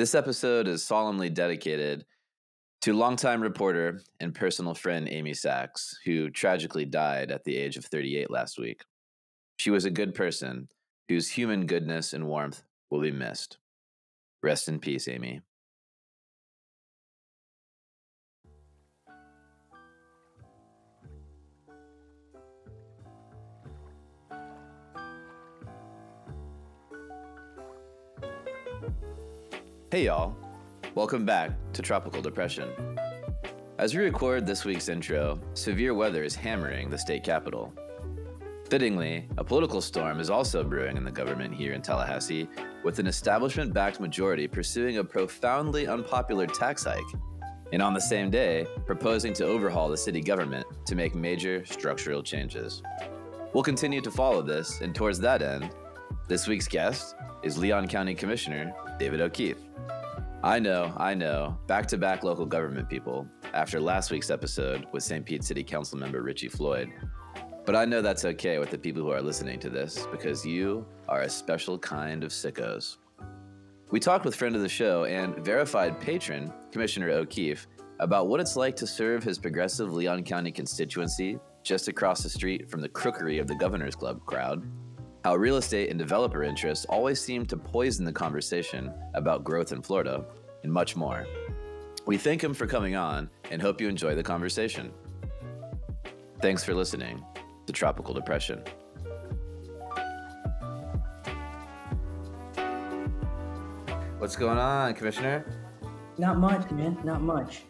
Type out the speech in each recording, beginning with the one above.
This episode is solemnly dedicated to longtime reporter and personal friend Aimee Sachs, who tragically died at the age of 38 last week. She was a good person whose human goodness and warmth will be missed. Rest in peace, Aimee. Hey, y'all. Welcome back to Tropical Depression. As we record this week's intro, severe weather is hammering the state capital. Fittingly, a political storm is also brewing in the government here in Tallahassee, with an establishment backed majority pursuing a profoundly unpopular tax hike, and on the same day, proposing to overhaul the city government to make major structural changes. We'll continue to follow this, and towards that end, this week's guest is Leon County Commissioner David O'Keefe. I know, I know, back to back local government people after last week's episode with St. Pete City Council member Richie Floyd. But I know that's okay with the people who are listening to this because you are a special kind of sickos. We talked with friend of the show and verified patron, Commissioner O'Keefe, about what it's like to serve his progressive Leon County constituency just across the street from the crookery of the Governor's Club crowd how real estate and developer interests always seem to poison the conversation about growth in Florida, and much more. We thank him for coming on and hope you enjoy the conversation. Thanks for listening to Tropical Depression. What's going on, Commissioner? Not much, man. Not much.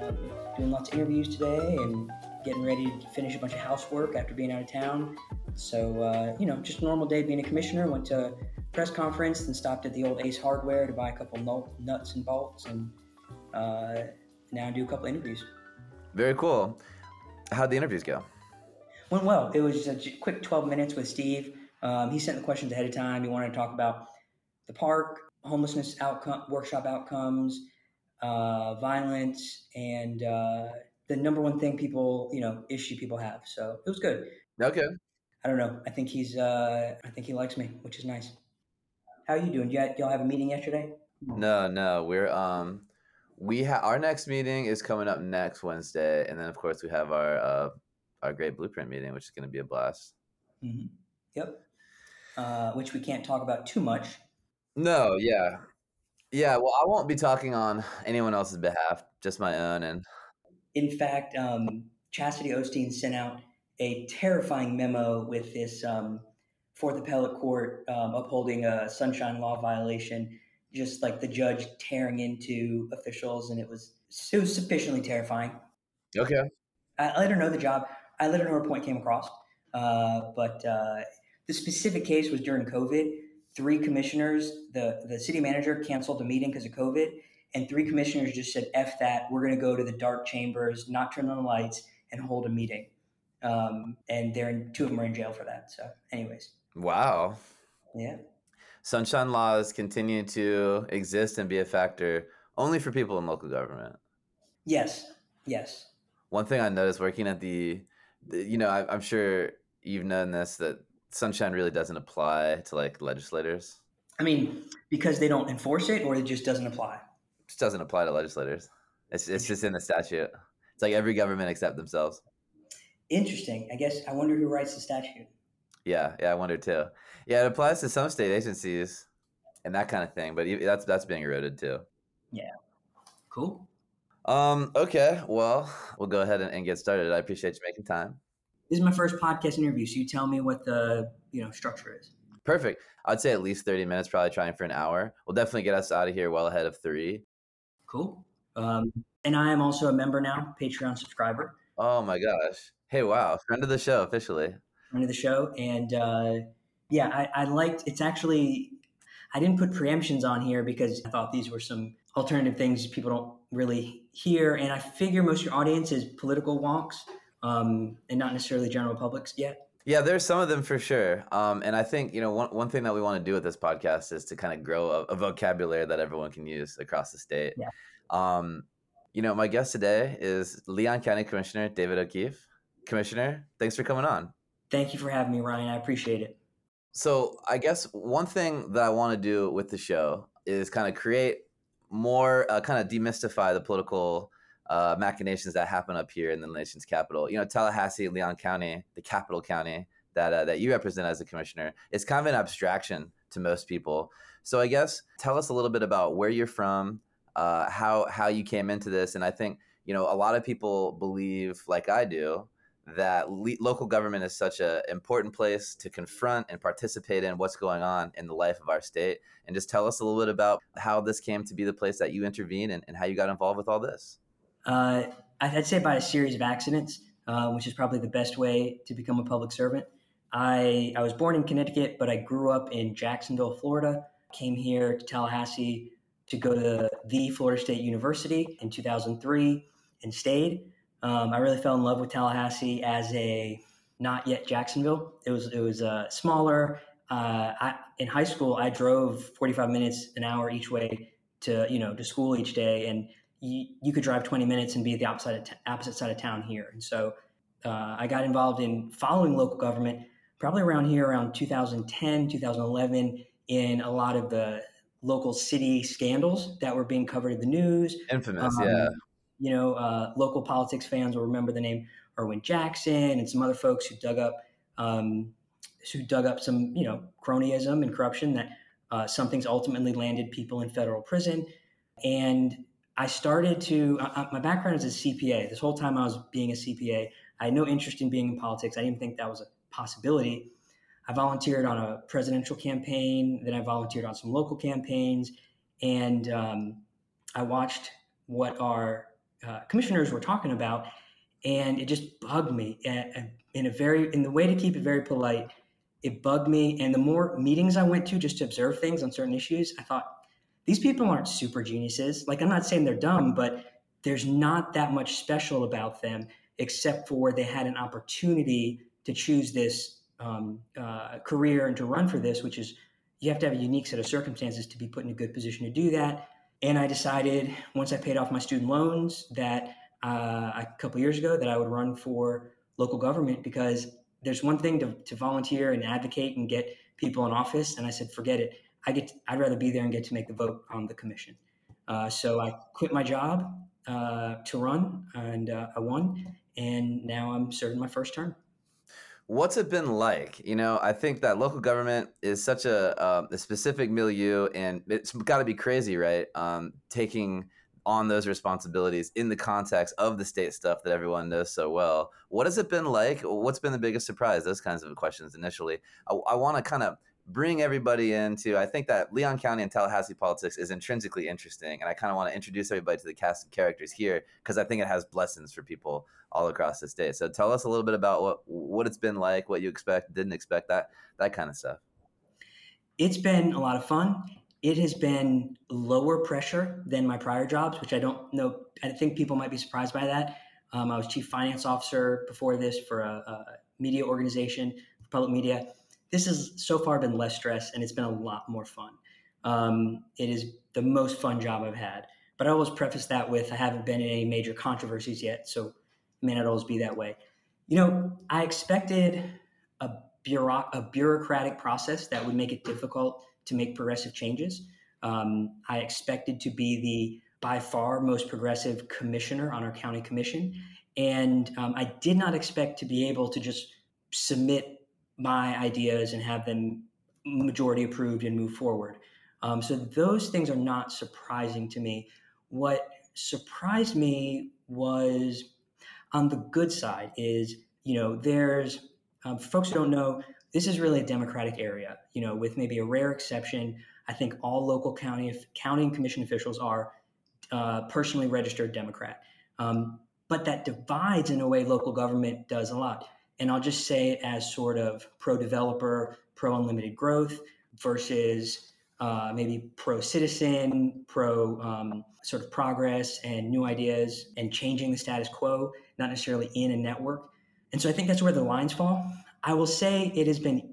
Uh, doing lots of interviews today and getting ready to finish a bunch of housework after being out of town. So, uh, you know, just a normal day being a commissioner. Went to a press conference, then stopped at the old Ace Hardware to buy a couple nuts and bolts, and uh, now do a couple interviews. Very cool. How'd the interviews go? Went well. It was just a quick 12 minutes with Steve. Um, he sent the questions ahead of time. He wanted to talk about the park, homelessness outcome, workshop outcomes, uh, violence, and uh, the number one thing people, you know, issue people have. So it was good. Okay. I don't know. I think he's. Uh, I think he likes me, which is nice. How are you doing? You y'all have a meeting yesterday? No, no. We're um, we have our next meeting is coming up next Wednesday, and then of course we have our uh, our great blueprint meeting, which is going to be a blast. Mm-hmm. Yep. Uh, which we can't talk about too much. No. Yeah. Yeah. Well, I won't be talking on anyone else's behalf, just my own. And in fact, um, Chasity O'Steen sent out a terrifying memo with this um, Fourth Appellate Court um, upholding a sunshine law violation, just like the judge tearing into officials, and it was was sufficiently terrifying. Okay. I let her know the job. I let her know her point came across, uh, but uh, the specific case was during COVID. Three commissioners, the the city manager canceled the meeting because of COVID, and three commissioners just said, "F that, we're going to go to the dark chambers, not turn on the lights, and hold a meeting." Um, and they're in, two of them are in jail for that. So, anyways. Wow. Yeah. Sunshine laws continue to exist and be a factor only for people in local government. Yes. Yes. One thing I noticed working at the, the you know, I, I'm sure you've known this that sunshine really doesn't apply to like legislators. I mean, because they don't enforce it, or it just doesn't apply. It just doesn't apply to legislators. It's it's just in the statute. It's like every government except themselves. Interesting. I guess I wonder who writes the statute. Yeah, yeah, I wonder too. Yeah, it applies to some state agencies and that kind of thing, but that's that's being eroded too. Yeah. Cool. Um. Okay. Well, we'll go ahead and, and get started. I appreciate you making time. This is my first podcast interview, so you tell me what the you know structure is. Perfect. I'd say at least thirty minutes. Probably trying for an hour. We'll definitely get us out of here well ahead of three. Cool. Um, and I am also a member now, Patreon subscriber. Oh my gosh. Hey, wow, friend of the show officially. Friend of the show, and uh, yeah, I, I liked. It's actually I didn't put preemptions on here because I thought these were some alternative things people don't really hear, and I figure most of your audience is political wonks um, and not necessarily general publics yet. Yeah, there's some of them for sure. Um, and I think, you know, one, one thing that we want to do with this podcast is to kind of grow a, a vocabulary that everyone can use across the state. Yeah. Um, you know, my guest today is Leon County Commissioner David O'Keefe. Commissioner, thanks for coming on. Thank you for having me, Ryan. I appreciate it. So, I guess one thing that I want to do with the show is kind of create more uh, kind of demystify the political uh, machinations that happen up here in the nation's capital. You know, Tallahassee, Leon County, the capital county that uh, that you represent as a commissioner, it's kind of an abstraction to most people. So I guess tell us a little bit about where you're from, uh, how how you came into this, and I think you know a lot of people believe, like I do, that le- local government is such an important place to confront and participate in what's going on in the life of our state. And just tell us a little bit about how this came to be the place that you intervene and, and how you got involved with all this. Uh, I'd say by a series of accidents, uh, which is probably the best way to become a public servant. I, I was born in Connecticut, but I grew up in Jacksonville, Florida. Came here to Tallahassee to go to the Florida State University in 2003 and stayed. Um, I really fell in love with Tallahassee as a not yet Jacksonville. It was it was uh, smaller. Uh, I, in high school, I drove 45 minutes an hour each way to you know to school each day, and you, you could drive 20 minutes and be at the opposite, t- opposite side of town here. And so uh, I got involved in following local government probably around here, around 2010, 2011, in a lot of the local city scandals that were being covered in the news. Infamous, um, yeah. You know, uh, local politics fans will remember the name Erwin Jackson and some other folks who dug up um, who dug up some you know cronyism and corruption that uh, some things ultimately landed people in federal prison. And I started to, uh, my background is a CPA. This whole time I was being a CPA, I had no interest in being in politics. I didn't think that was a possibility. I volunteered on a presidential campaign, then I volunteered on some local campaigns, and um, I watched what our uh, commissioners were talking about, and it just bugged me in a very, in the way to keep it very polite. It bugged me, and the more meetings I went to just to observe things on certain issues, I thought, these people aren't super geniuses. Like, I'm not saying they're dumb, but there's not that much special about them except for they had an opportunity to choose this um, uh, career and to run for this, which is you have to have a unique set of circumstances to be put in a good position to do that. And I decided once I paid off my student loans that uh, a couple years ago that I would run for local government because there's one thing to, to volunteer and advocate and get people in office, and I said forget it. I get to, I'd rather be there and get to make the vote on the commission. Uh, so I quit my job uh, to run, and uh, I won, and now I'm serving my first term. What's it been like? You know, I think that local government is such a, uh, a specific milieu, and it's got to be crazy, right? Um, taking on those responsibilities in the context of the state stuff that everyone knows so well. What has it been like? What's been the biggest surprise? Those kinds of questions initially. I, I want to kind of bring everybody into i think that leon county and tallahassee politics is intrinsically interesting and i kind of want to introduce everybody to the cast of characters here because i think it has blessings for people all across the state. So tell us a little bit about what what it's been like what you expect didn't expect that that kind of stuff. It's been a lot of fun. It has been lower pressure than my prior jobs which i don't know i think people might be surprised by that. Um, i was chief finance officer before this for a, a media organization public media this has so far been less stress and it's been a lot more fun. Um, it is the most fun job I've had. But I always preface that with I haven't been in any major controversies yet, so it may not always be that way. You know, I expected a, bureau- a bureaucratic process that would make it difficult to make progressive changes. Um, I expected to be the by far most progressive commissioner on our county commission. And um, I did not expect to be able to just submit my ideas and have them majority approved and move forward. Um, so those things are not surprising to me. What surprised me was on the good side is, you know, there's um, folks who don't know, this is really a Democratic area, you know, with maybe a rare exception. I think all local county county and commission officials are uh, personally registered Democrat. Um, but that divides in a way local government does a lot and I'll just say it as sort of pro developer, pro unlimited growth versus uh, maybe pro citizen, pro um, sort of progress and new ideas and changing the status quo, not necessarily in a network. And so I think that's where the lines fall. I will say it has been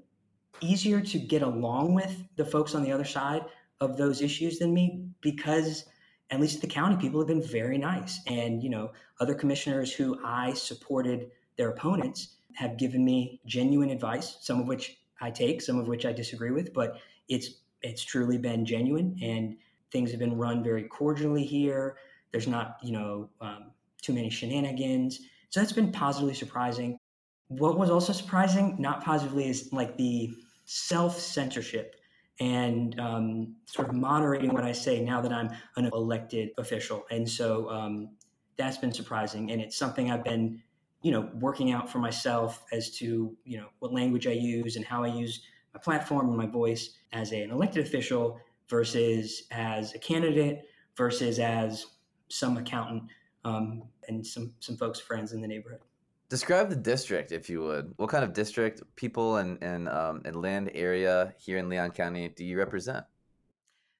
easier to get along with the folks on the other side of those issues than me because at least the county people have been very nice and you know other commissioners who i supported their opponents have given me genuine advice, some of which I take, some of which I disagree with, but it's it's truly been genuine and things have been run very cordially here. There's not, you know, um, too many shenanigans. So that's been positively surprising. What was also surprising, not positively, is like the self censorship and um, sort of moderating what I say now that I'm an elected official. And so um, that's been surprising. And it's something I've been, you know, working out for myself as to, you know, what language I use and how I use my platform and my voice as an elected official versus as a candidate versus as some accountant um, and some some folks friends in the neighborhood. Describe the district, if you would. What kind of district, people, and and um, and land area here in Leon County do you represent?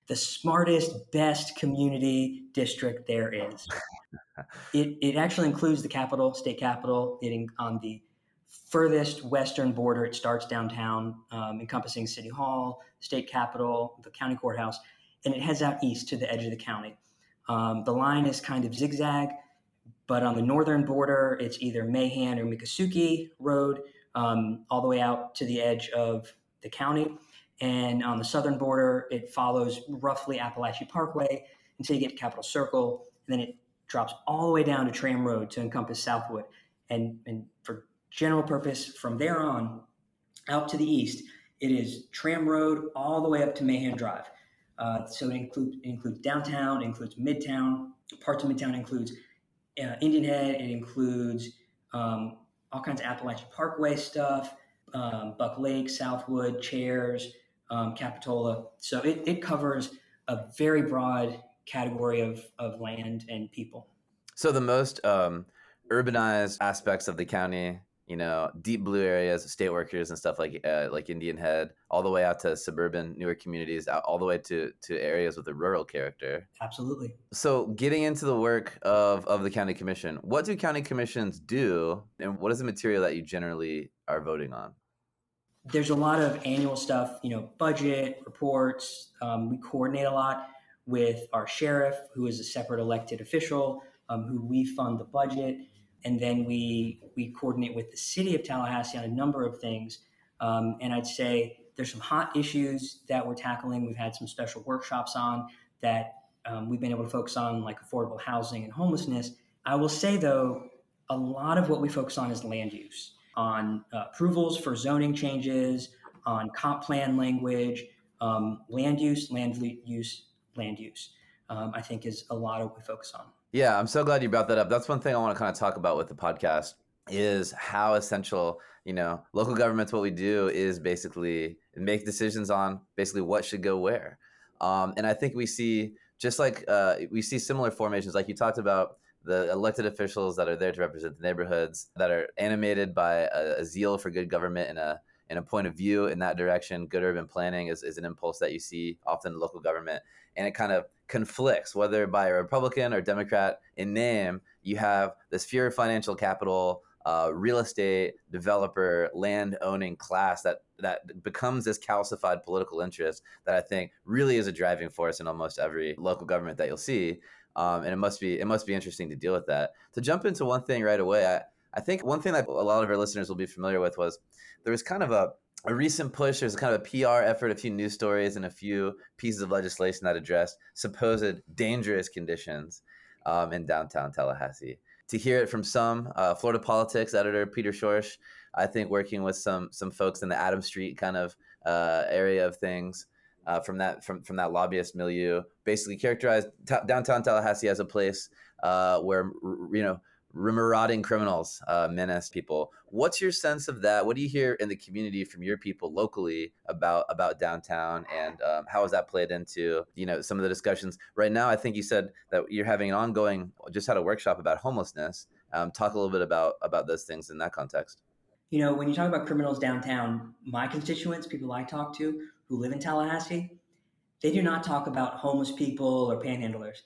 The smartest, best community district there is. it it actually includes the capital, state capital. It on the furthest western border. It starts downtown, um, encompassing City Hall, state capitol, the county courthouse, and it heads out east to the edge of the county. Um, the line is kind of zigzag, but on the northern border, it's either Mahan or Miccosukee Road, um, all the way out to the edge of the county. And on the southern border, it follows roughly Apalachee Parkway until you get to Capitol Circle, and then it drops all the way down to Tram Road to encompass Southwood. And, and for general purpose, from there on out to the east, it is Tram Road all the way up to Mahan Drive. Uh, so it, include, it includes downtown, it includes midtown, parts of midtown includes uh, Indian Head, it includes um, all kinds of Apalachee Parkway stuff, um, Buck Lake, Southwood, Chaires, um, Capitola. So it, it covers a very broad category of, of land and people. So the most um, urbanized aspects of the county you know, deep blue areas, state workers and stuff like uh, like Indian Head, all the way out to suburban newer communities, all the way to to areas with a rural character. Absolutely. So, getting into the work of of the county commission, what do county commissions do, and what is the material that you generally are voting on? There's a lot of annual stuff, you know, budget reports. Um, we coordinate a lot with our sheriff, who is a separate elected official, um, who we fund the budget and then we we coordinate with the city of Tallahassee on a number of things. Um, and I'd say there's some hot issues that we're tackling. We've had some special workshops on that um, we've been able to focus on, like affordable housing and homelessness. I will say though, a lot of what we focus on is land use, on uh, approvals for zoning changes, on comp plan language, um, land use, land use, land use. Um, I think is a lot of what we focus on. Yeah, I'm so glad you brought that up. That's one thing I want to kind of talk about with the podcast is how essential, you know, local government's what we do is basically make decisions on basically what should go where. Um, and I think we see just like uh, we see similar formations, like you talked about the elected officials that are there to represent the neighborhoods that are animated by a, a zeal for good government and a and a point of view in that direction. Good urban planning is, is an impulse that you see often in local government, and it kind of conflicts, whether by a Republican or Democrat in name, you have this fear of financial capital, uh, real estate developer, land owning class that that becomes this calcified political interest that I think really is a driving force in almost every local government that you'll see. Um, and it must be it must be interesting to deal with that. To jump into one thing right away, I, I think one thing that a lot of our listeners will be familiar with was there was kind of a a recent push. There's kind of a PR effort, a few news stories, and a few pieces of legislation that addressed supposed dangerous conditions um, in downtown Tallahassee. To hear it from some uh, Florida politics editor Peter Schorsch, I think working with some some folks in the Adam Street kind of uh, area of things. Uh, from that from, from that lobbyist milieu, basically characterized t- downtown Tallahassee as a place uh, where you know marauding criminals uh, menace people. What's your sense of that? What do you hear in the community from your people locally about about downtown, and um, how has that played into you know some of the discussions right now? I think you said that you're having an ongoing, just had a workshop about homelessness. Um, talk a little bit about about those things in that context. You know, when you talk about criminals downtown, my constituents, people I talk to who live in Tallahassee, they do not talk about homeless people or panhandlers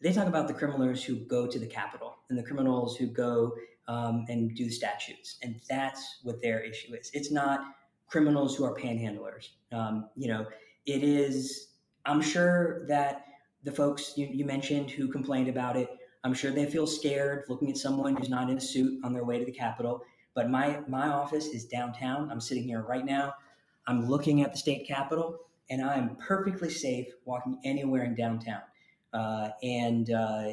they talk about the criminals who go to the Capitol and the criminals who go um, and do the statutes, and that's what their issue is. It's not criminals who are panhandlers. Um, you know, it is. I'm sure that the folks you, you mentioned who complained about it, I'm sure they feel scared looking at someone who's not in a suit on their way to the Capitol. But my my office is downtown. I'm sitting here right now. I'm looking at the state capitol, and I am perfectly safe walking anywhere in downtown. Uh, and uh,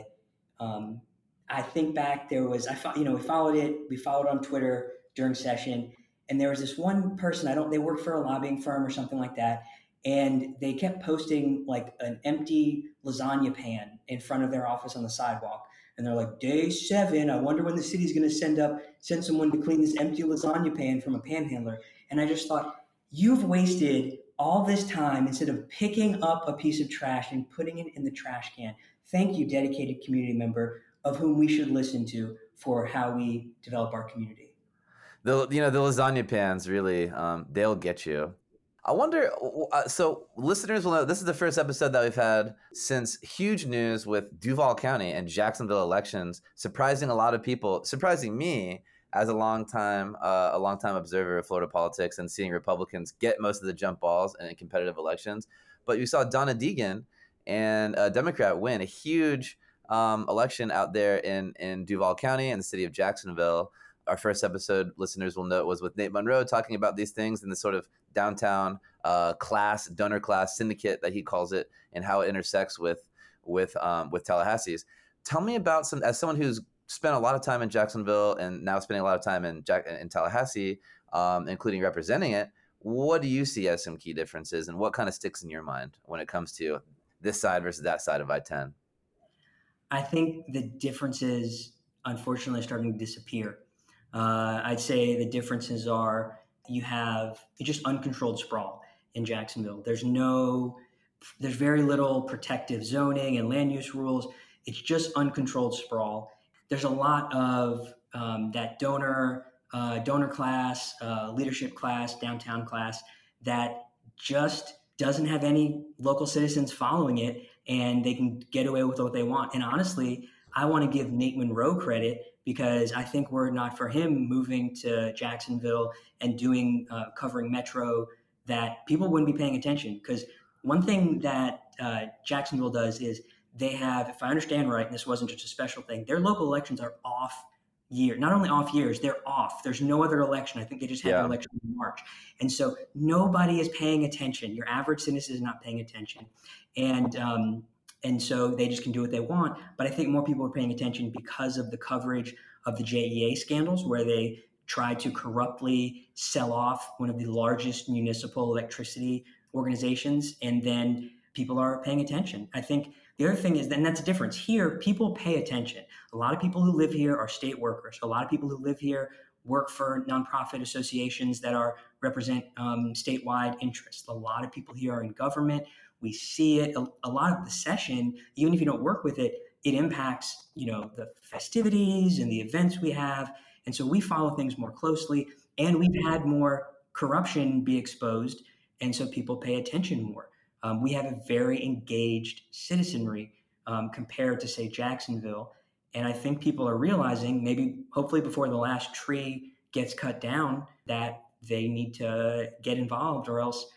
um, I think back, there was I you know we followed it, we followed on Twitter during session, and there was this one person I don't they work for a lobbying firm or something like that, and they kept posting like an empty lasagna pan in front of their office on the sidewalk and they're like day seven i wonder when the city's going to send up send someone to clean this empty lasagna pan from a panhandler and i just thought you've wasted all this time instead of picking up a piece of trash and putting it in the trash can thank you dedicated community member of whom we should listen to for how we develop our community the you know the lasagna pans really um, they'll get you I wonder. Uh, so, listeners will know this is the first episode that we've had since huge news with Duval County and Jacksonville elections, surprising a lot of people, surprising me as a long time, uh, a long time observer of Florida politics and seeing Republicans get most of the jump balls in competitive elections. But you saw Donna Deegan and a Democrat win a huge um, election out there in in Duval County and the city of Jacksonville our first episode listeners will know was with Nate Monroe talking about these things and the sort of downtown uh, class, donor class syndicate that he calls it, and how it intersects with with um, with Tallahassee's. Tell me about some as someone who's spent a lot of time in Jacksonville and now spending a lot of time in Jack in Tallahassee, um, including representing it. What do you see as some key differences, and what kind of sticks in your mind when it comes to this side versus that side of I ten? I think the differences, unfortunately, are starting to disappear. Uh, I'd say the differences are you have just uncontrolled sprawl in Jacksonville. There's no, there's very little protective zoning and land use rules. It's just uncontrolled sprawl. There's a lot of um, that donor uh, donor class, uh, leadership class, downtown class that just doesn't have any local citizens following it, and they can get away with what they want. And honestly, I want to give Nate Monroe credit because I think were not for him moving to Jacksonville and doing uh, covering Metro, that people wouldn't be paying attention. Because one thing that uh, Jacksonville does is they have, if I understand right, and this wasn't just a special thing, their local elections are off year. Not only off years, they're off. There's no other election. I think they just had yeah. their election in March. And so nobody is paying attention. Your average citizen is not paying attention. And um, and so they just can do what they want. But I think more people are paying attention because of the coverage of the JEA scandals, where they tried to corruptly sell off one of the largest municipal electricity organizations, and then people are paying attention. I think the other thing is, then that's a difference. Here, people pay attention. A lot of people who live here are state workers. A lot of people who live here work for nonprofit associations that are represent um, statewide interests. A lot of people here are in government. We see it a, a lot of the session, even if you don't work with it, it impacts you know the festivities and the events we have, and so we follow things more closely. And we've had more corruption be exposed, and so people pay attention more. Um, we have a very engaged citizenry um, compared to say Jacksonville, and I think people are realizing maybe hopefully before the last tree gets cut down that they need to get involved or else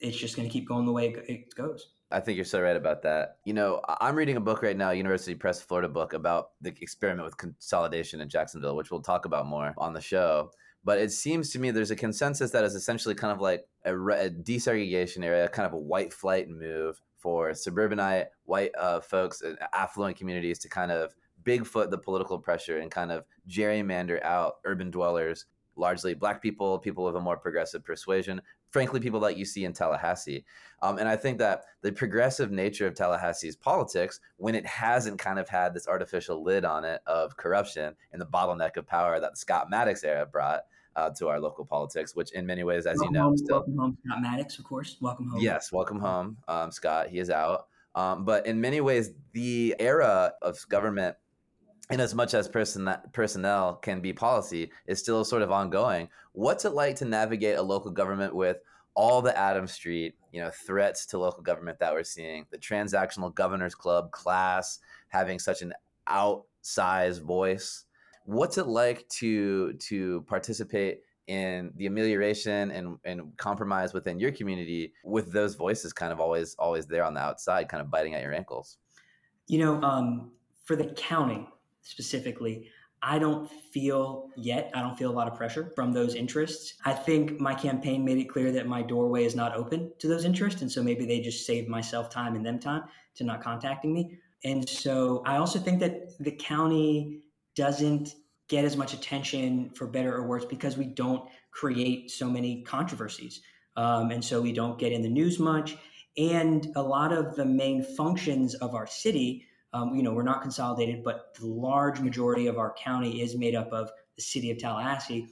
it's just going to keep going the way it goes. I think you're so right about that. You know, I'm reading a book right now, University Press Florida book about the experiment with consolidation in Jacksonville, which we'll talk about more on the show. But it seems to me there's a consensus that is essentially kind of like a, a desegregation area, kind of a white flight move for suburbanite white uh, folks, affluent communities to kind of bigfoot the political pressure and kind of gerrymander out urban dwellers largely black people, people of a more progressive persuasion, frankly, people that you see in Tallahassee. Um, and I think that the progressive nature of Tallahassee's politics, when it hasn't kind of had this artificial lid on it of corruption and the bottleneck of power that the Scott Maddox era brought, uh, to our local politics, which in many ways, as welcome you know, home, still welcome home, Scott Maddox, of course, welcome home. Yes, welcome home, um, Scott. He is out. Um, but in many ways, the era of government in as much as person, personnel can be policy is still sort of ongoing. What's it like to navigate a local government with all the Adam Street, you know, threats to local government that we're seeing, the transactional governors club class having such an outsized voice? What's it like to to participate in the amelioration and, and compromise within your community with those voices kind of always always there on the outside, kind of biting at your ankles? You know, um, for the county, specifically, I don't feel yet, I don't feel a lot of pressure from those interests. I think my campaign made it clear that my doorway is not open to those interests. And so maybe they just saved myself time and them time to not contacting me. And so I also think that the county doesn't get as much attention for better or worse because we don't create so many controversies. Um, and so we don't get in the news much. And a lot of the main functions of our city um, you know, we're not consolidated, but the large majority of our county is made up of the city of Tallahassee.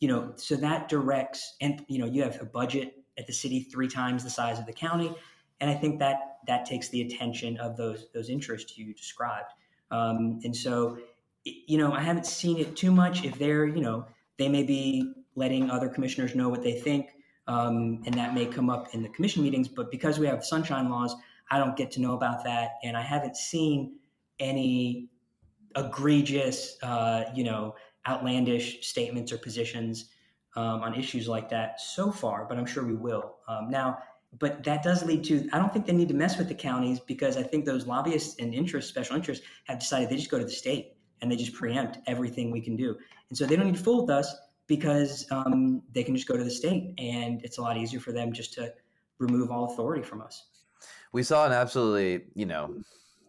You know, so that directs, and you know, you have a budget at the city three times the size of the county, and I think that that takes the attention of those those interests you described. Um, and so, you know, I haven't seen it too much. If they're, you know, they may be letting other commissioners know what they think, um, and that may come up in the commission meetings. But because we have sunshine laws, I don't get to know about that, and I haven't seen any egregious, uh, you know, outlandish statements or positions um, on issues like that so far. But I'm sure we will um, now. But that does lead to I don't think they need to mess with the counties because I think those lobbyists and interest special interests have decided they just go to the state and they just preempt everything we can do, and so they don't need to fool with us because um, they can just go to the state and it's a lot easier for them just to remove all authority from us we saw an absolutely, you know,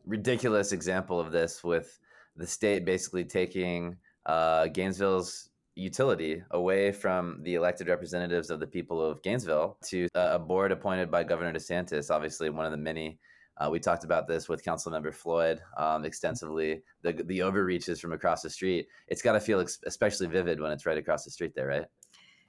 ridiculous example of this with the state basically taking uh, Gainesville's utility away from the elected representatives of the people of Gainesville to a board appointed by Governor DeSantis, obviously one of the many. Uh, we talked about this with Councilmember Floyd um, extensively. The the overreaches from across the street. It's got to feel ex- especially vivid when it's right across the street there, right?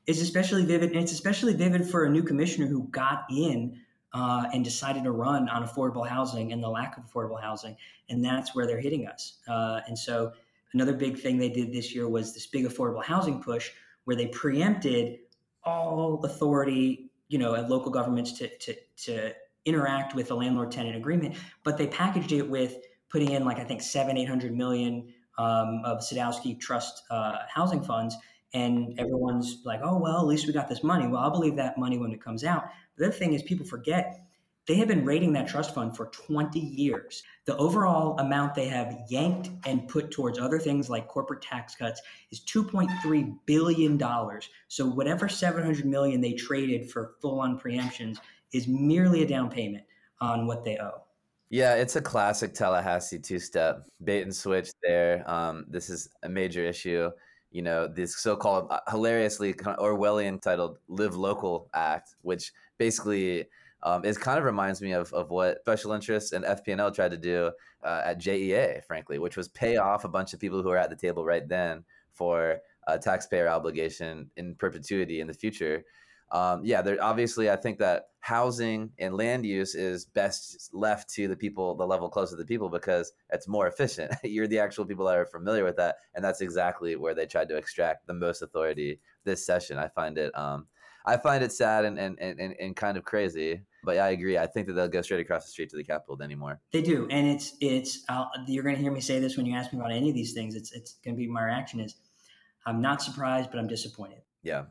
It's especially vivid, and it's especially vivid for a new commissioner who got in uh, and decided to run on affordable housing and the lack of affordable housing. And that's where they're hitting us. Uh, and so, another big thing they did this year was this big affordable housing push where they preempted all authority, you know, at local governments to, to, to interact with the landlord tenant agreement, but they packaged it with putting in like, I think, seven, 800 million um, of Sadowski Trust uh, housing funds. And everyone's like, oh, well, at least we got this money. Well, I'll believe that money when it comes out. The other thing is people forget they have been rating that trust fund for 20 years. The overall amount they have yanked and put towards other things like corporate tax cuts is 2.3 billion dollars. So whatever 700 million they traded for full-on preemptions is merely a down payment on what they owe. Yeah, it's a classic Tallahassee two-step bait and switch. There, um, this is a major issue you know, this so-called uh, hilariously Orwellian titled "Live Local" Act, which basically um, it kind of reminds me of, of what special interests and FP&L tried to do uh, at JEA, frankly, which was pay off a bunch of people who are at the table right then for a taxpayer obligation in perpetuity in the future um, yeah, there obviously I think that housing and land use is best left to the people, the level closer to the people, because it's more efficient. You're the actual people that are familiar with that, and that's exactly where they tried to extract the most authority this session. I find it, um, I find it sad and and, and and kind of crazy. But yeah, I agree. I think that they'll go straight across the street to the Capitol anymore. They do, and it's it's. Uh, you're going to hear me say this when you ask me about any of these things. It's it's going to be my reaction is, I'm not surprised, but I'm disappointed. Yeah,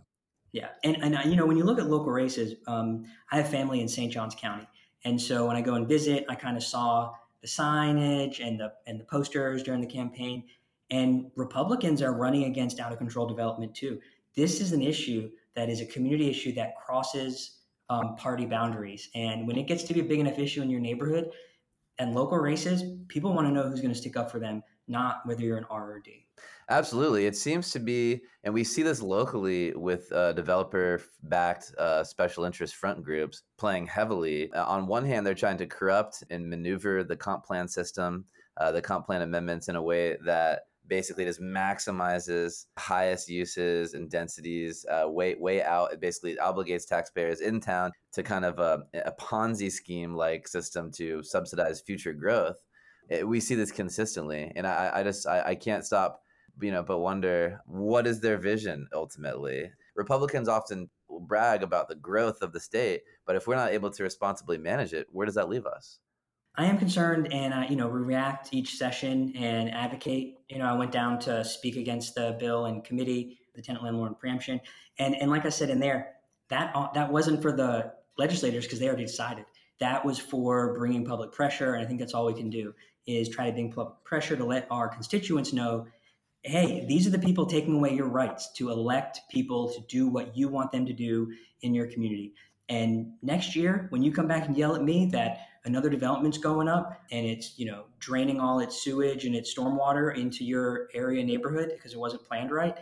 yeah, and and you know when you look at local races, um, I have family in St. Johns County, and so when I go and visit, I kind of saw the signage and the and the posters during the campaign, and Republicans are running against out of control development too. This is an issue that is a community issue that crosses um, party boundaries, and when it gets to be a big enough issue in your neighborhood and local races, people want to know who's going to stick up for them, not whether you're an R or D. Absolutely. It seems to be, and we see this locally with uh, developer backed uh, special interest front groups playing heavily. Uh, on one hand, they're trying to corrupt and maneuver the comp plan system, uh, the comp plan amendments in a way that basically just maximizes highest uses and densities uh, way way out. It basically obligates taxpayers in town to kind of a, a Ponzi scheme like system to subsidize future growth. It, we see this consistently, and I, I just I, I can't stop you know, but wonder what is their vision ultimately. Republicans often brag about the growth of the state, but if we're not able to responsibly manage it, where does that leave us? I am concerned, and I, you know, react each session and advocate. You know, I went down to speak against the bill in committee, the tenant landlord preemption, and and like I said in there, that uh, that wasn't for the legislators because they already decided. That was for bringing public pressure, and I think that's all we can do is try to bring public pressure to let our constituents know hey, these are the people taking away your rights to elect people to do what you want them to do in your community. And next year, when you come back and yell at me that another development's going up and it's you know draining all its sewage and its stormwater into your area neighborhood because it wasn't planned right,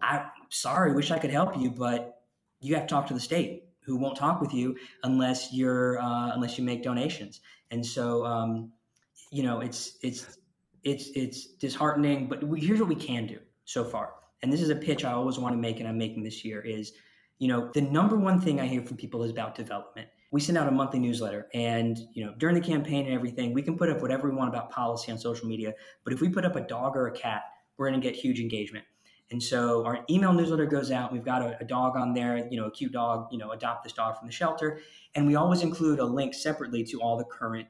I'm sorry, wish I could help you, but you have to talk to the state who won't talk with you unless you're uh, unless you make donations. And so, um, you know, it's it's it's it's disheartening. But we, here's what we can do so far, and this is a pitch I always want to make, and I'm making this year is, you know, the number one thing I hear from people is about development. We send out a monthly newsletter, and you know, during the campaign and everything, we can put up whatever we want about policy on social media. But if we put up a dog or a cat, we're going to get huge engagement. And so our email newsletter goes out. We've got a, a, dog on there, you know, a cute dog, you know, adopt this dog from the shelter. And we always include a link separately to all the current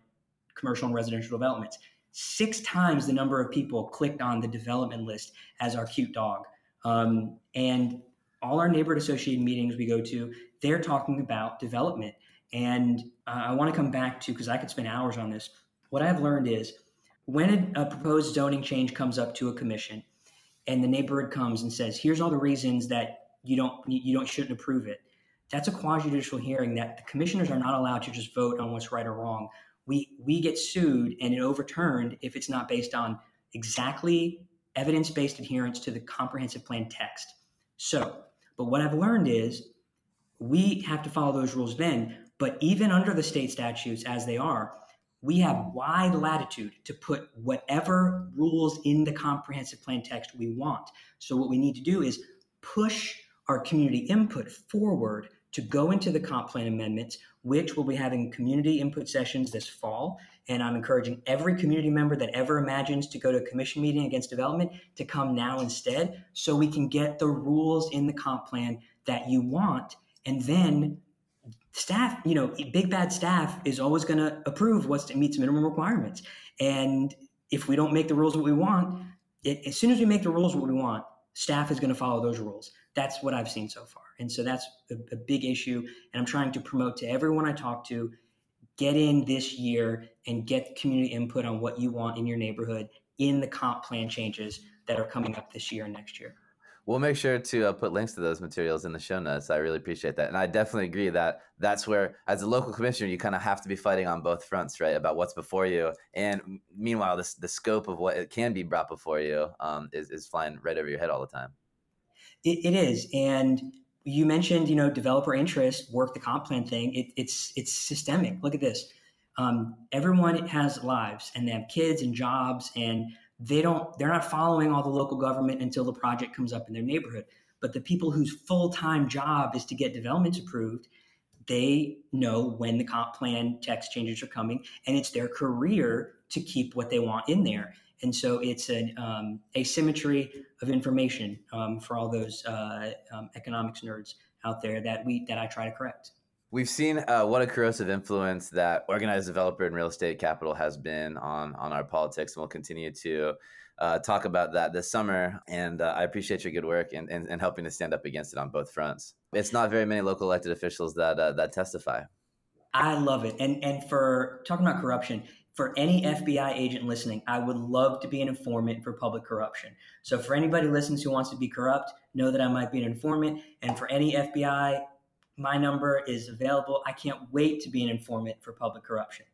commercial and residential developments. Six times the number of people clicked on the development list as our cute dog. Um, and all our neighborhood associated meetings we go to, they're talking about development. And uh, I want to come back to, because I could spend hours on this. What I've learned is when a, a proposed zoning change comes up to a commission, and the neighborhood comes and says, "Here's all the reasons that you don't you don't shouldn't approve it." That's a quasi judicial hearing that the commissioners are not allowed to just vote on what's right or wrong. We we get sued and it overturned if it's not based on exactly evidence based adherence to the comprehensive plan text. So, but what I've learned is we have to follow those rules then. But even under the state statutes as they are, we have wide latitude to put whatever rules in the comprehensive plan text we want. So, what we need to do is push our community input forward to go into the comp plan amendments, which we'll be having community input sessions this fall. And I'm encouraging every community member that ever imagines to go to a commission meeting against development to come now instead so we can get the rules in the comp plan that you want. And then staff, you know, big bad staff is always going to approve what's meets minimum requirements. And if we don't make the rules what we want, it, as soon as we make the rules what we want, staff is going to follow those rules. That's what I've seen so far. And so that's a, a big issue. And I'm trying to promote to everyone I talk to get in this year and get community input on what you want in your neighborhood in the comp plan changes that are coming up this year and next year. We'll make sure to uh, put links to those materials in the show notes. I really appreciate that. And I definitely agree that that's where, as a local commissioner, you kind of have to be fighting on both fronts, right? About what's before you. And meanwhile, this, the scope of what it can be brought before you um, is, is flying right over your head all the time. it, it is. And you mentioned, you know, developer interest, work the comp plan thing. It, it's, it's systemic. Look at this. Um, everyone has lives and they have kids and jobs and they don't they're not following all the local government until the project comes up in their neighborhood but the people whose full-time job is to get developments approved they know when the comp plan text changes are coming and it's their career to keep what they want in there and so it's an um, asymmetry of information um, for all those uh, um, economics nerds out there that we that i try to correct We've seen uh, what a corrosive influence that organized developer and real estate capital has been on on our politics, and we'll continue to uh, talk about that this summer. And uh, I appreciate your good work and, and, and, helping to stand up against it on both fronts. It's not very many local elected officials that uh, that testify. I love it, and and for talking about corruption. For any FBI agent listening, I would love to be an informant for public corruption. So, for anybody listens who wants to be corrupt, know that I might be an informant. And for any FBI my number is available. I can't wait to be an informant for public corruption.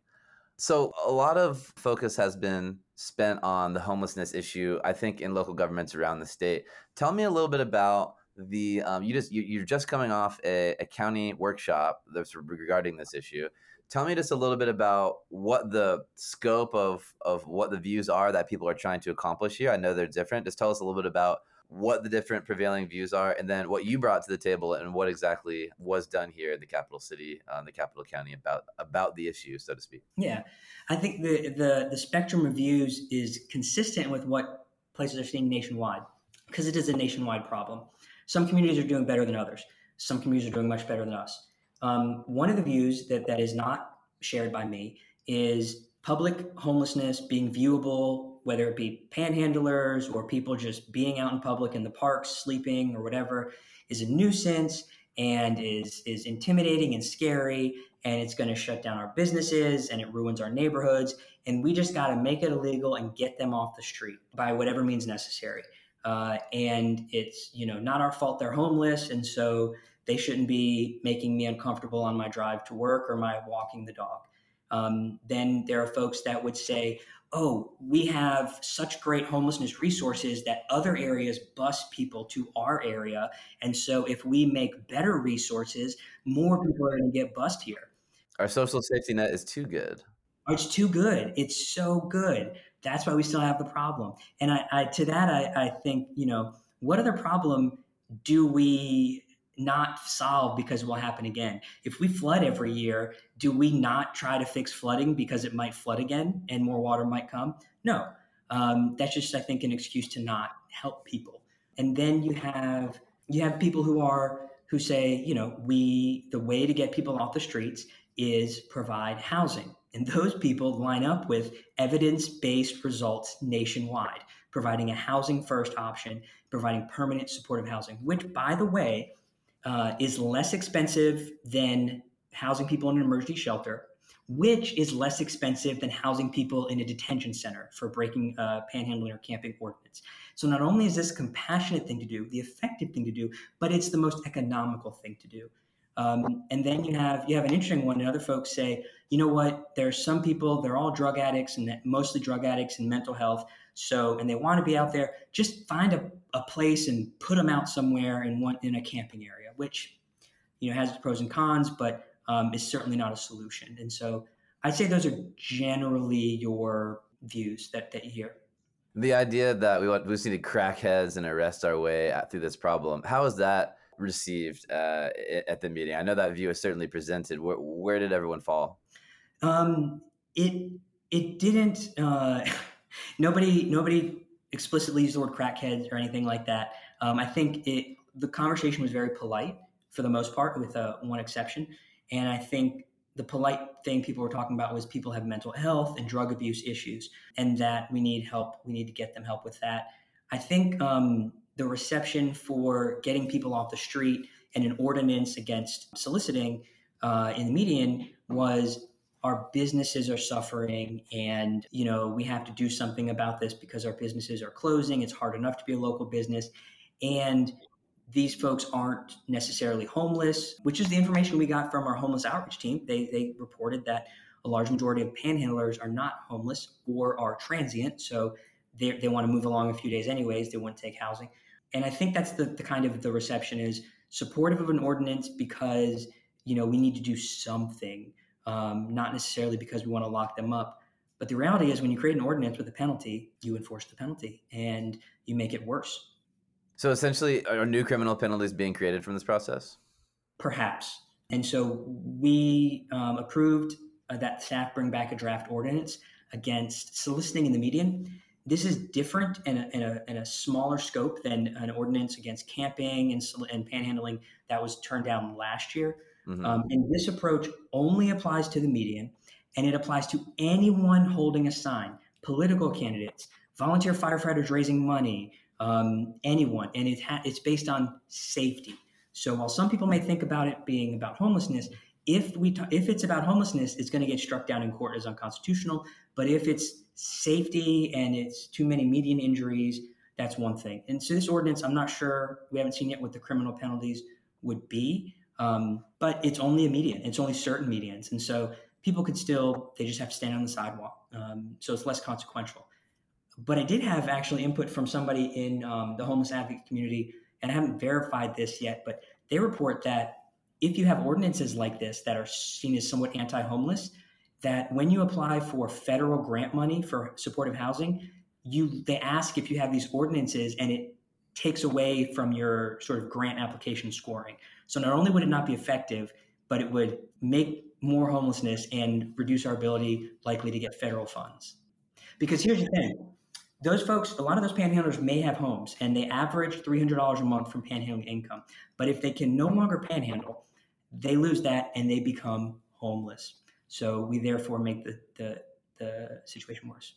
So, a lot of focus has been spent on the homelessness issue, I think, in local governments around the state. Tell me a little bit about the um, you just you, are just coming off a, a, county workshop that's regarding this issue tell me just a little bit about what the scope of of what the views are that people are trying to accomplish here i know they're different just tell us a little bit about what the different prevailing views are, and then what you brought to the table and what exactly was done here in the capital city, uh, the capital county, about about the issue, so to speak. Yeah, I think the the the spectrum of views is consistent with what places are seeing nationwide, because it is a nationwide problem. Some communities are doing better than others. Some communities are doing much better than us. Um, one of the views that that is not shared by me is public homelessness being viewable whether it be panhandlers or people just being out in public in the parks, sleeping or whatever, is a nuisance and is is intimidating and scary and it's going to shut down our businesses and it ruins our neighborhoods and we just got to make it illegal and get them off the street by whatever means necessary. Uh, and it's you know not our fault they're homeless, and so they shouldn't be making me uncomfortable on my drive to work or my walking the dog. Um, then there are folks that would say, oh, we have such great homelessness resources that other areas bus people to our area. And so if we make better resources, more people are going to get bused here. Our social safety net is too good. It's too good. It's so good. That's why we still have the problem. And I, I to that, I, I think, you know, what other problem do we not solve because it will happen again. If we flood every year, do we not try to fix flooding because it might flood again and more water might come? No. Um, that's just, I think, an excuse to not help people. And then you have you have people who are who say, you know, we the way to get people off the streets is provide housing. And those people line up with evidence-based results nationwide, providing a housing first option, providing permanent supportive housing, which by the way, uh, is less expensive than housing people in an emergency shelter, which is less expensive than housing people in a detention center for breaking uh, panhandling or camping ordinance. So not only is this a compassionate thing to do, the effective thing to do, but it's the most economical thing to do. Um, and then you have you have an interesting one. And other folks say, you know what? There's some people they're all drug addicts and mostly drug addicts and mental health. So and they want to be out there. Just find a, a place and put them out somewhere in one in a camping area which you know has its pros and cons, but um, is certainly not a solution. And so I'd say those are generally your views that, that you hear. The idea that we want we just need to crackheads and arrest our way through this problem. How is that received uh, at the meeting? I know that view is certainly presented. Where, where did everyone fall? Um, it it didn't. Uh, nobody nobody explicitly used the word crackheads or anything like that. Um, I think it the conversation was very polite for the most part, with uh, one exception. And I think the polite thing people were talking about was people have mental health and drug abuse issues, and that we need help. We need to get them help with that. I think um, the reception for getting people off the street and an ordinance against soliciting uh, in the median was our businesses are suffering and you know we have to do something about this because our businesses are closing it's hard enough to be a local business and these folks aren't necessarily homeless, which is the information we got from our homeless outreach team. They, they reported that a large majority of panhandlers are not homeless or are transient. So they, they want to move along a few days anyways. They wouldn't take housing. And I think that's the, the kind of the reception is supportive of an ordinance because, you know, we need to do something, um, not necessarily because we want to lock them up. But the reality is when you create an ordinance with a penalty, you enforce the penalty and you make it worse. So essentially, are new criminal penalties being created from this process? Perhaps. And so we um, approved uh, that staff bring back a draft ordinance against soliciting in the median. This is different in a, in a, in a smaller scope than an ordinance against camping and, and panhandling that was turned down last year. Mm-hmm. Um, and this approach only applies to the median, and it applies to anyone holding a sign, political candidates, volunteer firefighters raising money, um, anyone, and it ha- it's based on safety. So while some people may think about it being about homelessness, if we if it's about homelessness, it's going to get struck down in court as unconstitutional. But if it's safety and it's too many median injuries, that's one thing. And so this ordinance, I'm not sure we haven't seen yet what the criminal penalties would be, um, but it's only a median. It's only certain medians, and so people could still they just have to stand on the sidewalk. Um, so it's less consequential. But I did have actually input from somebody in um, the homeless advocate community, and I haven't verified this yet, but they report that if you have ordinances like this that are seen as somewhat anti homeless, that when you apply for federal grant money for supportive housing, you they ask if you have these ordinances and it takes away from your sort of grant application scoring. So not only would it not be effective, but it would make more homelessness and reduce our ability likely to get federal funds. Because here's the thing those folks, a lot of those panhandlers may have homes and they average $300 a month from panhandling income. But if they can no longer panhandle, they lose that and they become homeless. So we therefore make the, the, the situation worse.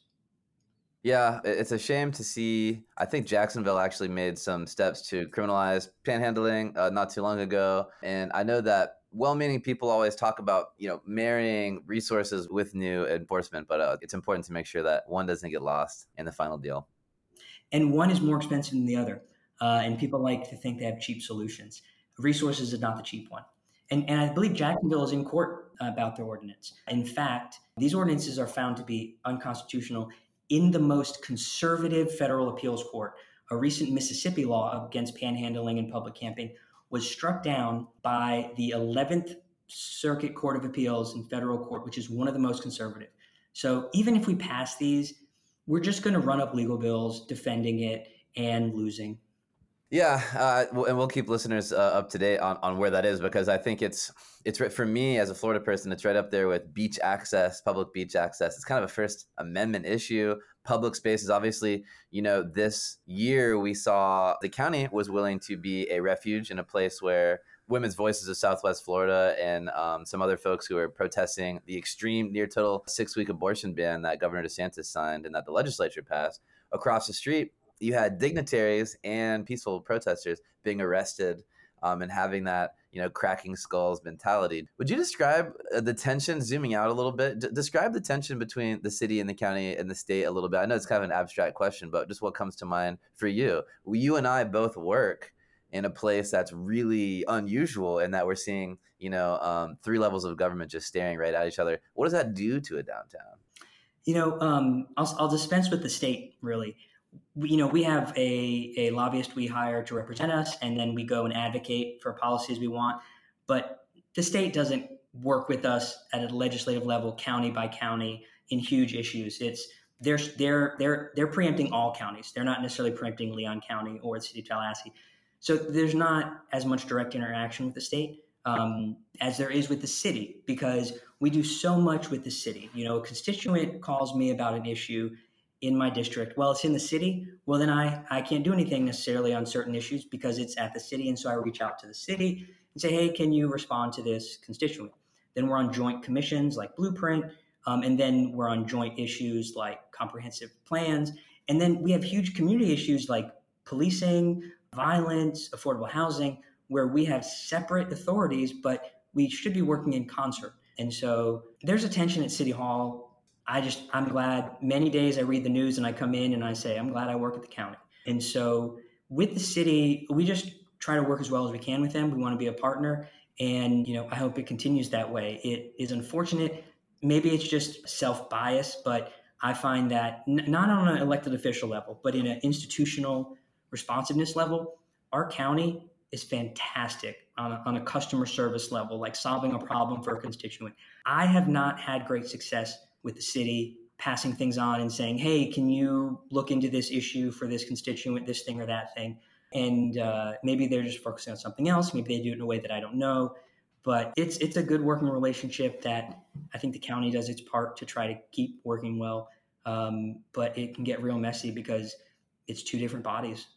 Yeah, it's a shame to see. I think Jacksonville actually made some steps to criminalize panhandling uh, not too long ago. And I know that well-meaning people always talk about you know marrying resources with new enforcement but uh, it's important to make sure that one doesn't get lost in the final deal and one is more expensive than the other uh, and people like to think they have cheap solutions resources is not the cheap one and, and i believe jacksonville is in court uh, about their ordinance in fact these ordinances are found to be unconstitutional in the most conservative federal appeals court a recent mississippi law against panhandling and public camping was struck down by the 11th Circuit Court of Appeals in federal court, which is one of the most conservative. So even if we pass these, we're just going to run up legal bills defending it and losing. Yeah, uh, and we'll keep listeners uh, up to date on, on where that is because I think it's it's for me as a Florida person, it's right up there with beach access, public beach access. It's kind of a First Amendment issue. Public spaces, obviously, you know, this year we saw the county was willing to be a refuge in a place where Women's Voices of Southwest Florida and um, some other folks who are protesting the extreme near total six week abortion ban that Governor DeSantis signed and that the legislature passed across the street you had dignitaries and peaceful protesters being arrested um, and having that you know cracking skulls mentality. Would you describe uh, the tension, zooming out a little bit? D- describe the tension between the city and the county and the state a little bit. I know it's kind of an abstract question, but just what comes to mind for you? You and I both work in a place that's really unusual, and that we're seeing you know um, three levels of government just staring right at each other. What does that do to a downtown? You know, um, I'll, I'll dispense with the state really you know, we have a, a lobbyist we hire to represent us, and then we go and advocate for policies we want. But the state doesn't work with us at a legislative level, county by county, in huge issues. It's they're they're they're they're preempting all counties. They're not necessarily preempting Leon County or the city of Tallahassee. So there's not as much direct interaction with the state um, as there is with the city because we do so much with the city. You know, a constituent calls me about an issue in my district. Well, it's in the city. Well, then I, I can't do anything necessarily on certain issues because it's at the city. And so I reach out to the city and say, hey, can you respond to this constituent? Then we're on joint commissions like Blueprint. Um, and then we're on joint issues like comprehensive plans. And then we have huge community issues like policing, violence, affordable housing, where we have separate authorities, but we should be working in concert. And so there's a tension at City Hall I just, I'm glad many days I read the news and I come in and I say, I'm glad I work at the county. And so with the city, we just try to work as well as we can with them. We want to be a partner. And, you know, I hope it continues that way. It is unfortunate. Maybe it's just self bias, but I find that n- not on an elected official level, but in an institutional responsiveness level, our county is fantastic on a, on a customer service level, like solving a problem for a constituent. I have not had great success with the city, passing things on and saying, hey, can you look into this issue for this constituent, this thing or that thing? And uh, maybe they're just focusing on something else. Maybe they do it in a way that I don't know. But it's it's a good working relationship that I think the county does its part to try to keep working well. Um, but it can get real messy because it's two different bodies.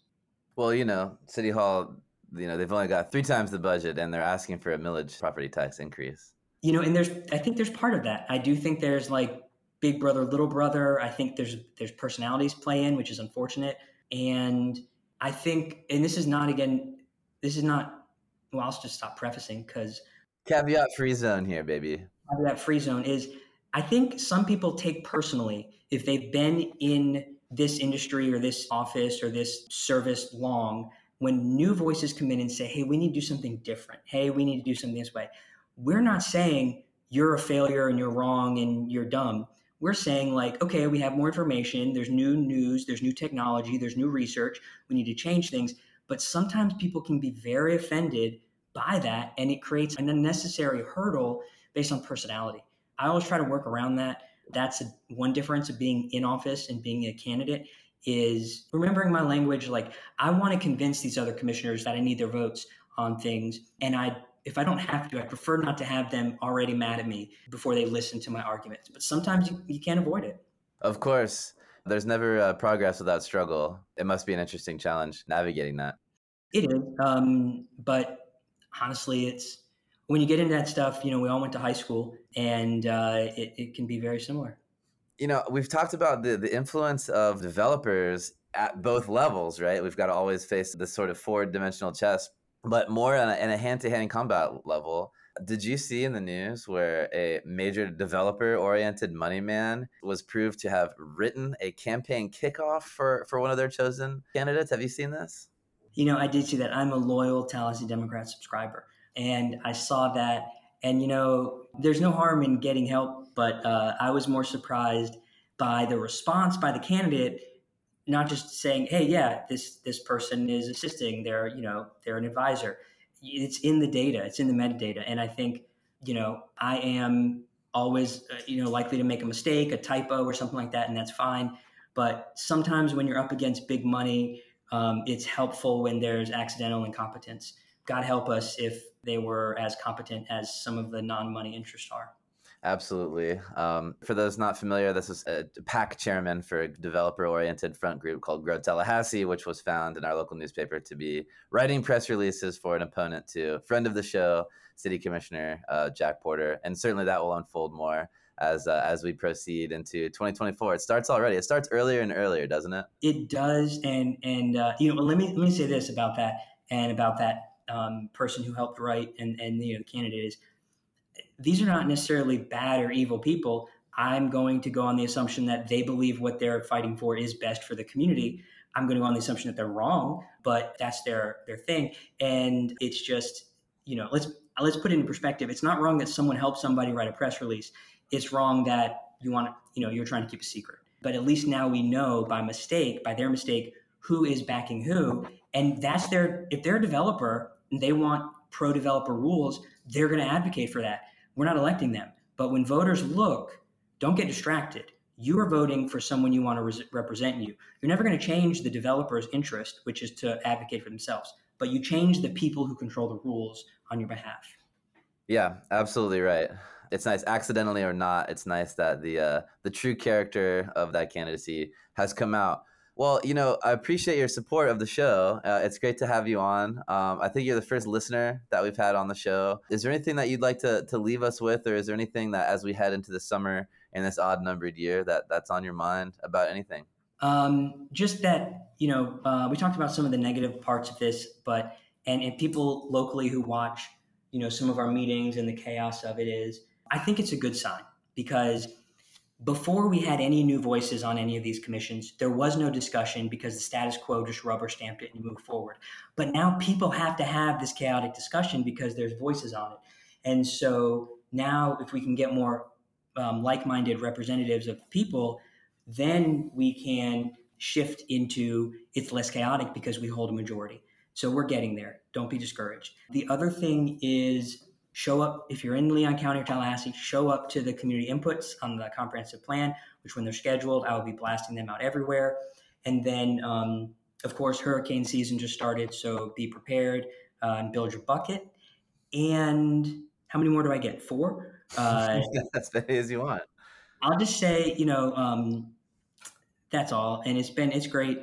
Well, you know, City Hall, you know, they've only got three times the budget and they're asking for a millage property tax increase you know, and there's I think there's part of that. I do think there's like big brother, little brother. I think there's there's personalities play in, which is unfortunate. And I think, and this is not again, this is not. Well, I'll just stop prefacing because caveat free zone here, baby. Caveat free zone is. I think some people take personally if they've been in this industry or this office or this service long when new voices come in and say, hey, we need to do something different. Hey, we need to do something this way we're not saying you're a failure and you're wrong and you're dumb. We're saying, like, okay, we have more information, there's new news, there's new technology, there's new research, we need to change things. But sometimes people can be very offended by that, and it creates an unnecessary hurdle based on personality. I always try to work around that. That's a, one difference of being in office and being a candidate is remembering my language. Like, I want to convince these other commissioners that I need their votes on things, and I if I don't have to, I prefer not to have them already mad at me before they listen to my arguments. But sometimes you, you can't avoid it. Of course. There's never uh, progress without struggle. It must be an interesting challenge navigating that. It is. Um, but honestly, it's when you get into that stuff, you know, we all went to high school and uh, it, it can be very similar. You know, we've talked about the, the influence of developers at both levels, right? We've got to always face this sort of four dimensional chess but more on a, in a hand-to-hand combat level Did you see in the news where a major developer oriented money man was proved to have written a campaign kickoff for, for one of their chosen candidates? Have you seen this? You know, I did see that. I'm a loyal Tallahassee Democrat subscriber, and I saw that. And, you know, there's no harm in getting help, but uh, I was more surprised by the response by the candidate not just saying hey yeah this this person is assisting they're you know they're an advisor. It's in the data it's in the metadata and i think you know i am always uh, you know likely to make a mistake a typo or something like that and that's fine but sometimes when you're up against big money um, it's helpful when there's accidental incompetence. God help us if they were as competent as some of the non-money interests are Absolutely. Um, for those not familiar, this is a PAC chairman for a developer oriented front group called Grow Tallahassee, which was found in our local newspaper to be writing press releases for an opponent to friend of the show, City Commissioner uh, Jack Porter. And certainly that will unfold more as uh, as we proceed into 2024. It starts already. It starts earlier and earlier, doesn't it? It does. And and uh, you know, let me let me say this about that and about that um, person who helped write and and you know the candidate is these are not necessarily bad or evil people. I'm going to go on the assumption that they believe what they're fighting for is best for the community. I'm going to go on the assumption that they're wrong, but that's their their thing. And it's just, you know, let's let's put it in perspective. It's not wrong that someone helps somebody write a press release. It's wrong that you want you know, you're trying to keep a secret. But at least now we know by mistake, by their mistake, who is backing who. And that's their if they're a developer and they want pro developer rules, they're going to advocate for that we're not electing them. But when voters look, don't get distracted. You are voting for someone you want to re- represent you. You're never going to change the developer's interest, which is to advocate for themselves, but you change the people who control the rules on your behalf. Yeah, absolutely right. It's nice, accidentally or not. It's nice that the uh, the true character of that candidacy has come out. Well, you know, I appreciate your support of the show. Uh, it's great to have you on. Um, I think you're the first listener that we've had on the show. Is there anything that you'd like to, to leave us with, or is there anything that as we head into the summer in this odd numbered year that that's on your mind about anything? Um, just that, you know, uh, we talked about some of the negative parts of this, but, and, and people locally who watch, you know, some of our meetings and the chaos of it is, I think it's a good sign because before we had any new voices on any of these commissions, there was no discussion because the status quo just rubber stamped it and moved forward. But now people have to have this chaotic discussion because there's voices on it. And so now, if we can get more um, like minded representatives of people, then we can shift into it's less chaotic because we hold a majority. So we're getting there. Don't be discouraged. The other thing is show up if you're in Leon County or Tallahassee, show up to the community inputs on the comprehensive plan, which when they're scheduled, I will be blasting them out everywhere. And then, um, of course, hurricane season just started, so be prepared uh, and build your bucket. And how many more do I get? Four? Uh, as many as you want. I'll just say, you know, um, that's all. And it's been, it's great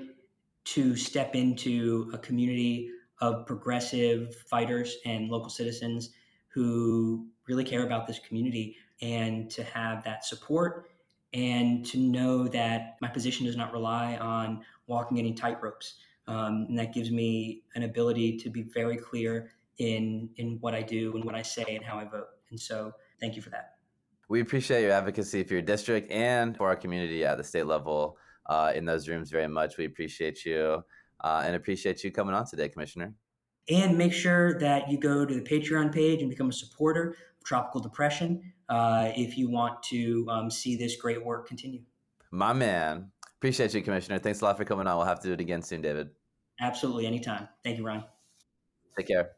to step into a community of progressive fighters and local citizens who really care about this community and to have that support and to know that my position does not rely on walking any tightropes. Um, and that gives me an ability to be very clear in in what I do and what I say and how I vote. And so, thank you for that. We appreciate your advocacy for your district and for our community at the state level uh, in those rooms very much. We appreciate you uh, and appreciate you coming on today, Commissioner. And make sure that you go to the Patreon page and become a supporter of Tropical Depression uh, if you want to um, see this great work continue. My man. Appreciate you, Commissioner. Thanks a lot for coming on. We'll have to do it again soon, David. Absolutely. Anytime. Thank you, Ryan. Take care.